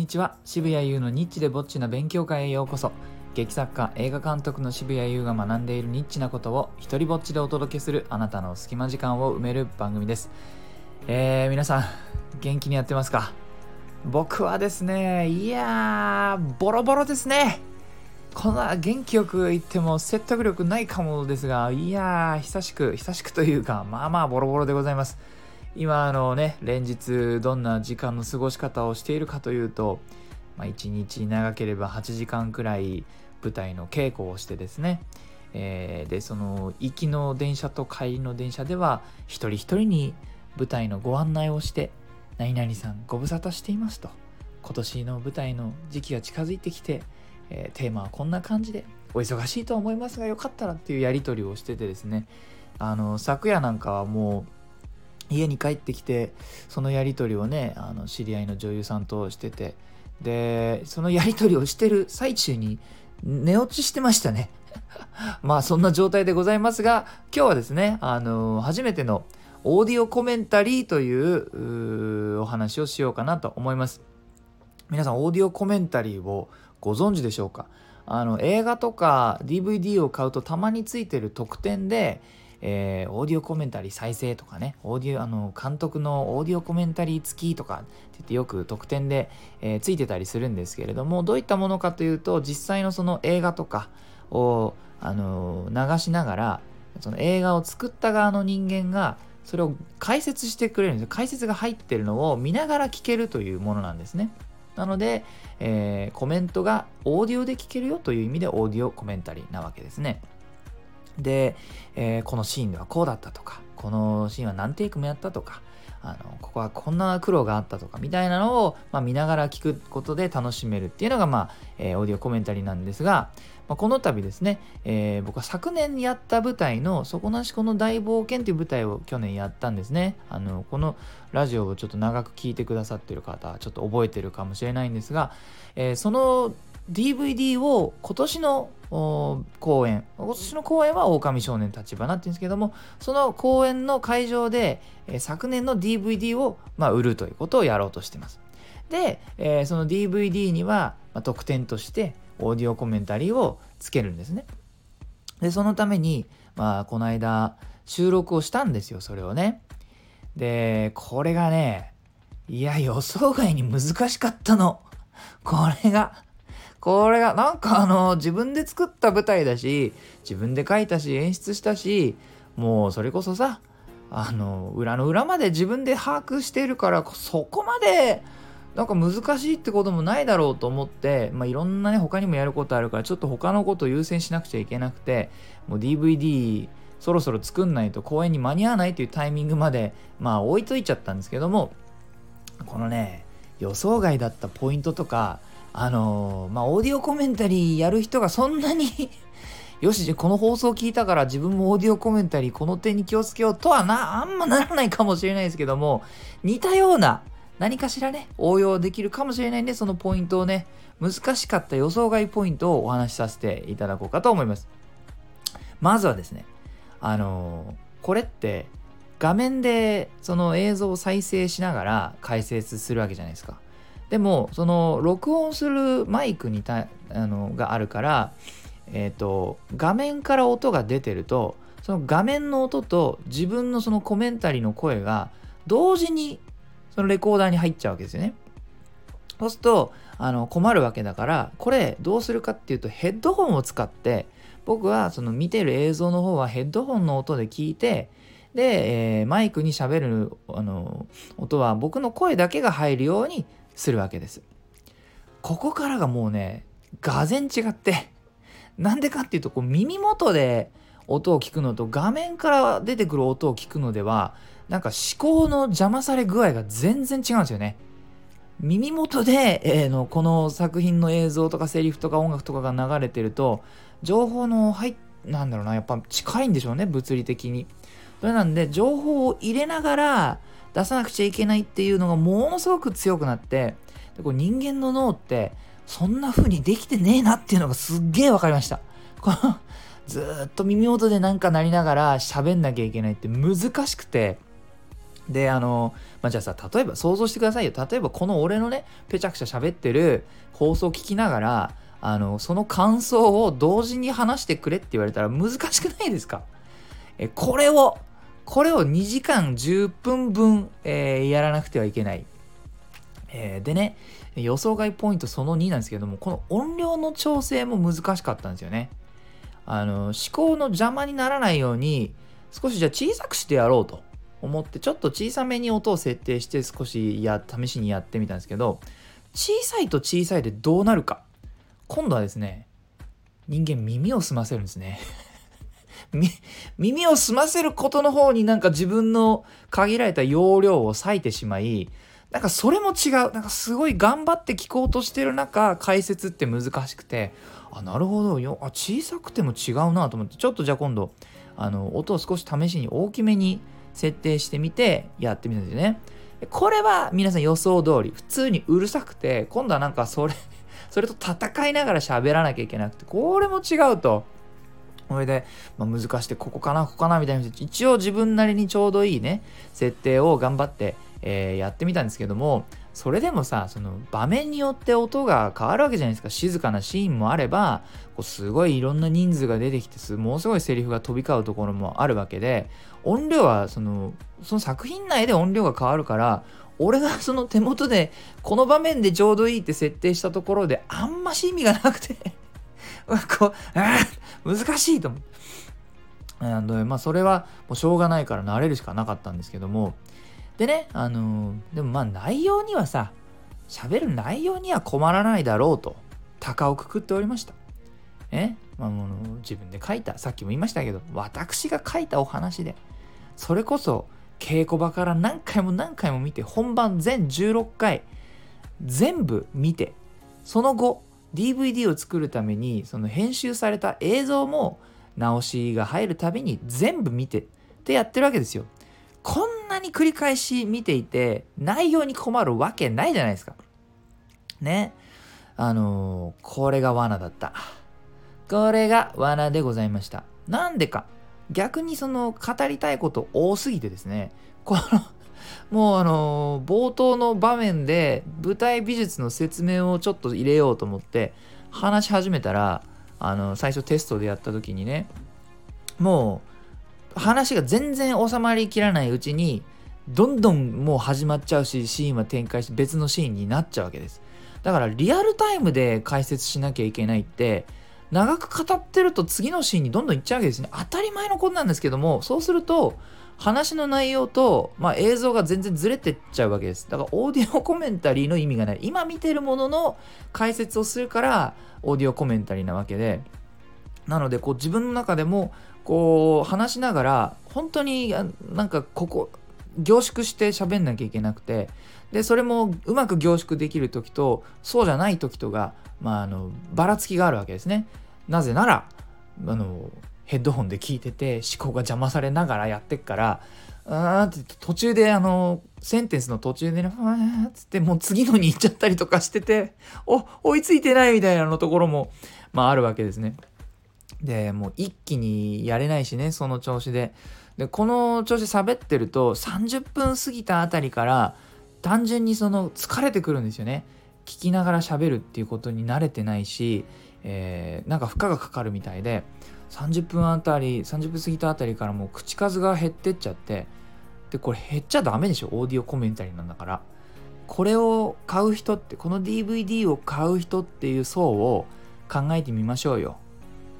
にちは。渋谷優のニッチでぼっちな勉強会へようこそ。劇作家映画監督の渋谷優が学んでいるニッチなことを一人ぼっちでお届けするあなたの隙間時間を埋める番組です。えー、皆さん元気にやってますか？僕はですねいやーボロボロですね。こんな元気よく言っても説得力ないかもですがいやー久しく久しくというかまあまあボロボロでございます。今あのね連日どんな時間の過ごし方をしているかというと、まあ、1日長ければ8時間くらい舞台の稽古をしてですね、えー、でその行きの電車と帰りの電車では一人一人に舞台のご案内をして「何々さんご無沙汰しています」と。今年の舞台の時期が近づいてきて、えー、テーマはこんな感じでお忙しいと思いますがよかったらっていうやり取りをしててですね。あの昨夜なんかはもう家に帰ってきてそのやり取りをねあの知り合いの女優さんとしててでそのやり取りをしてる最中に寝落ちしてましたね。まあそんな状態でございますが今日はですねあの初めてのオーディオコメンタリーというお話をしようかなと思います。皆さんオーディオコメンタリーをご存知でしょうか？あの映画とか DVD を買うとたまについてる特典でえー、オーディオコメンタリー再生とかね、オーディオ、あの、監督のオーディオコメンタリー付きとかって言ってよく特典で、えー、ついてたりするんですけれども、どういったものかというと、実際のその映画とかを、あの流しながら、その映画を作った側の人間が、それを解説してくれるんです。解説が入ってるのを見ながら聞けるというものなんですね。なので、えー、コメントがオーディオで聞けるよという意味でオーディオコメンタリーなわけですね。で、えー、このシーンではこうだったとか、このシーンは何テイクもやったとか、あのここはこんな苦労があったとかみたいなのを、まあ、見ながら聞くことで楽しめるっていうのが、まあえー、オーディオコメンタリーなんですが、まあ、この度ですね、えー、僕は昨年やった舞台の「底なしこの大冒険」という舞台を去年やったんですね。あのこのラジオをちょっと長く聞いてくださってる方ちょっと覚えてるかもしれないんですが、えー、その DVD を今年の公演今年の公演は狼少年立花っていうんですけどもその公演の会場で、えー、昨年の DVD を、まあ、売るということをやろうとしてます。で、えー、その DVD には、まあ、特典としてオーディオコメンタリーをつけるんですね。でそのために、まあ、この間収録をしたんですよそれをね。でこれがねいや予想外に難しかったの。これがこれがなんかあの自分で作った舞台だし自分で書いたし演出したしもうそれこそさあの裏の裏まで自分で把握してるからそこまでなんか難しいってこともないだろうと思って、まあ、いろんなね他にもやることあるからちょっと他のこと優先しなくちゃいけなくてもう DVD そろそろ作んないと公演に間に合わないというタイミングまでまあ置いといちゃったんですけどもこのね予想外だったポイントとかあのー、まあ、オーディオコメンタリーやる人がそんなに よし、この放送聞いたから自分もオーディオコメンタリーこの点に気をつけようとはな、あんまならないかもしれないですけども、似たような何かしらね、応用できるかもしれないんで、そのポイントをね、難しかった予想外ポイントをお話しさせていただこうかと思います。まずはですね、あのー、これって画面でその映像を再生しながら解説するわけじゃないですか。でもその録音するマイクにたあのがあるから、えーと、画面から音が出てるとその画面の音と自分のそのコメンタリーの声が同時にそのレコーダーに入っちゃうわけですよね。そうするとあの困るわけだからこれどうするかっていうとヘッドホンを使って僕はその見てる映像の方はヘッドホンの音で聞いてで、えー、マイクにしゃべるあの音は僕の声だけが入るようにするわけです。ここからがもうね、がぜん違って、なんでかっていうと、こう耳元で音を聞くのと画面から出てくる音を聞くのでは、なんか思考の邪魔され具合が全然違うんですよね。耳元で、えー、のこの作品の映像とかセリフとか音楽とかが流れてると情報の入なんだろうなやっぱ近いんでしょうね物理的にそれなんで情報を入れながら出さなくちゃいけないっていうのがものすごく強くなってでこれ人間の脳ってそんな風にできてねえなっていうのがすっげえ分かりました。このずっと耳元でなんかなりながら喋んなきゃいけないって難しくて。であの、まあ、じゃあさ例えば想像してくださいよ。例えばこの俺のねぺちゃくちゃ喋ってる放送を聞きながらあのその感想を同時に話してくれって言われたら難しくないですか？えこれをこれを2時間10分分、えー、やらなくてはいけない、えー、でね予想外ポイントその2なんですけどもこの音量の調整も難しかったんですよね。あの思考の邪魔にならないように少しじゃあ小さくしてやろうと思ってちょっと小さめに音を設定して少しや試しにやってみたんですけど小さいと小さいでどうなるか。今度はですね人間耳を澄ませるんですね。耳を澄ませることの方になんか自分の限られた容量を割いてしまいなんかそれも違うなんかすごい頑張って聞こうとしてる中解説って難しくてあなるほどよあ小さくても違うなと思ってちょっとじゃあ今度あの音を少し試しに大きめに設定してみてやってみたんですよね。これは皆さん予想通り普通にうるさくて今度はなんかそれ それと戦いながら喋らなきゃいけなくてこれも違うと。それで、まあ、難しくてここかなここかなみたいな一応自分なりにちょうどいいね設定を頑張って、えー、やってみたんですけどもそれでもさその場面によって音が変わるわけじゃないですか。静かなシーンもあればこうすごいいろんな人数が出てきてものすごいセリフが飛び交うところもあるわけで音量はそのその作品内で音量が変わるから俺が その手元でこの場面でちょうどいいって設定したところであんまし意味がなくて こう難しいと思って。まあそれはもうしょうがないから慣れるしかなかったんですけどもでね、あのー、でもまあ内容にはさ、喋る内容には困らないだろうと、鷹をくくっておりました。えまあ、もう自分で書いた、さっきも言いましたけど、私が書いたお話で、それこそ稽古場から何回も何回も見て、本番全16回、全部見て、その後、DVD を作るために、その編集された映像も直しが入るたびに全部見てってやってるわけですよ。こんなに繰り返し見ていて内容に困るわけないじゃないですか。ね。あのー、これが罠だった。これが罠でございました。なんでか。逆にその語りたいこと多すぎてですね、このもうあの、冒頭の場面で舞台美術の説明をちょっと入れようと思って話し始めたら、あの、最初テストでやった時にね、もう話が全然収まりきらないうちにどんどんもう始まっちゃうしシーンは展開して別のシーンになっちゃうわけです。だからリアルタイムで解説しなきゃいけないって長く語ってると次のシーンにどんどん行っちゃうわけですね。当たり前のことなんですけどもそうすると話の内容と、まあ、映像が全然ずれてっちゃうわけです。だからオーディオコメンタリーの意味がない。今見てるものの解説をするからオーディオコメンタリーなわけで。なのでこう自分の中でもこう話しながら本当になんかここ凝縮して喋んなきゃいけなくてでそれもうまく凝縮できる時とそうじゃない時とが、まあ、あのばらつきがあるわけですね。なぜならあのヘッドホンで聞いてて思考が邪魔されながらやってっからあーって途中であのセンテンスの途中でねふわっつってもう次のに行っちゃったりとかしててお追いついてないみたいなのところもまああるわけですね。でもう一気にやれないしねその調子で。でこの調子喋ってると30分過ぎたあたりから単純にその疲れてくるんですよね。聞きながら喋るっていうことに慣れてないし、えー、なんか負荷がかかるみたいで。30分あたり30分過ぎたあたりからもう口数が減ってっちゃってでこれ減っちゃダメでしょ？オーディオコメンタリーなんだから。これを買う人ってこの DVD を買う人っていう層を考えてみましょうよ。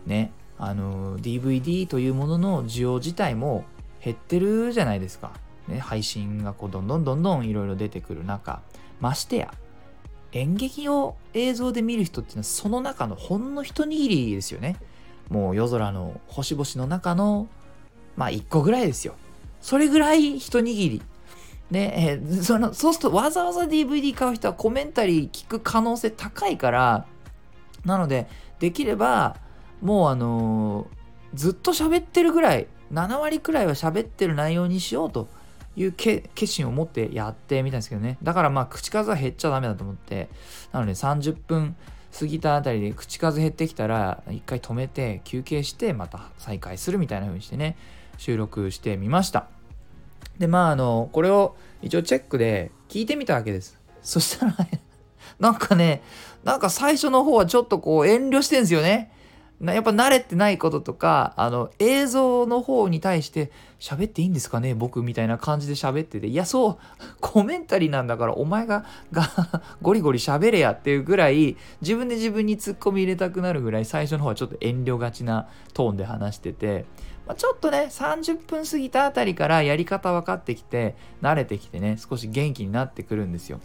ね。あの DVD というものの需要自体も減ってるじゃないですか、ね、配信がこうどんどんどんどんいろいろ出てくる中。ましてや演劇を映像で見る人っていうのはその中のほんの一握りですよね。もう夜空の星々の中のまあ一個ぐらいですよ。それぐらい一握り。ねえ、そのそうするとわざわざ DVD 買う人はコメンタリー聞く可能性高いからなのでできればもうあのー、ずっと喋ってるぐらい7割くらいは喋ってる内容にしようという決心を持ってやってみたんですけどね。だからまあ口数は減っちゃダメだと思って。なので30分過ぎたあたりで口数減ってきたら一回止めて休憩してまた再開するみたいな風にしてね収録してみましたで、まあ、あの、これを一応チェックで聞いてみたわけです。そしたら、なんかね、なんか最初の方はちょっとこう遠慮してんすよね。やっぱ慣れてないこととか、あの、映像の方に対して、喋っていいんですかね僕みたいな感じで喋ってて、いや、そう、コメンタリーなんだから、お前が、が、ゴリゴリ喋れやっていうぐらい、自分で自分にツッコミ入れたくなるぐらい、最初の方はちょっと遠慮がちなトーンで話してて、まあ、ちょっとね、30分過ぎたあたりからやり方分かってきて、慣れてきてね、少し元気になってくるんですよ。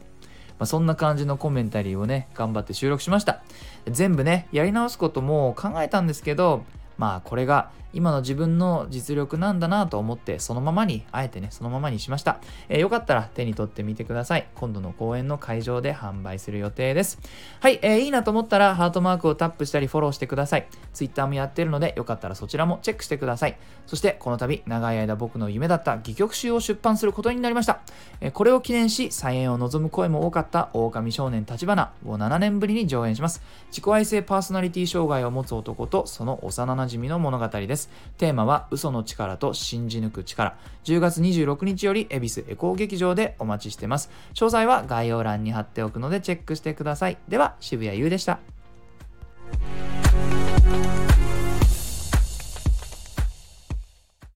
まあ、そんな感じのコメンタリーをね、頑張って収録しました。全部ね、やり直すことも考えたんですけど、まあこれが今の自分の実力なんだなと思ってそのままにあえてねそのままにしました、えー、よかったら手に取ってみてください。今度の公演の会場で販売する予定です。はい、えー、いいなと思ったらハートマークをタップしたりフォローしてください。Twitter もやってるのでよかったらそちらもチェックしてください。そしてこの度長い間僕の夢だった戯曲集を出版することになりました、えー、これを記念し再演を望む声も多かった狼少年立花を7年ぶりに上演します。自己愛性パーソナリティ障害を持つ男とその幼馴染の物語です。テーマは嘘の力と信じ抜く力。10月26日より恵比寿エコー劇場でお待ちしてます。詳細は概要欄に貼っておくのでチェックしてください。では、渋谷優でした。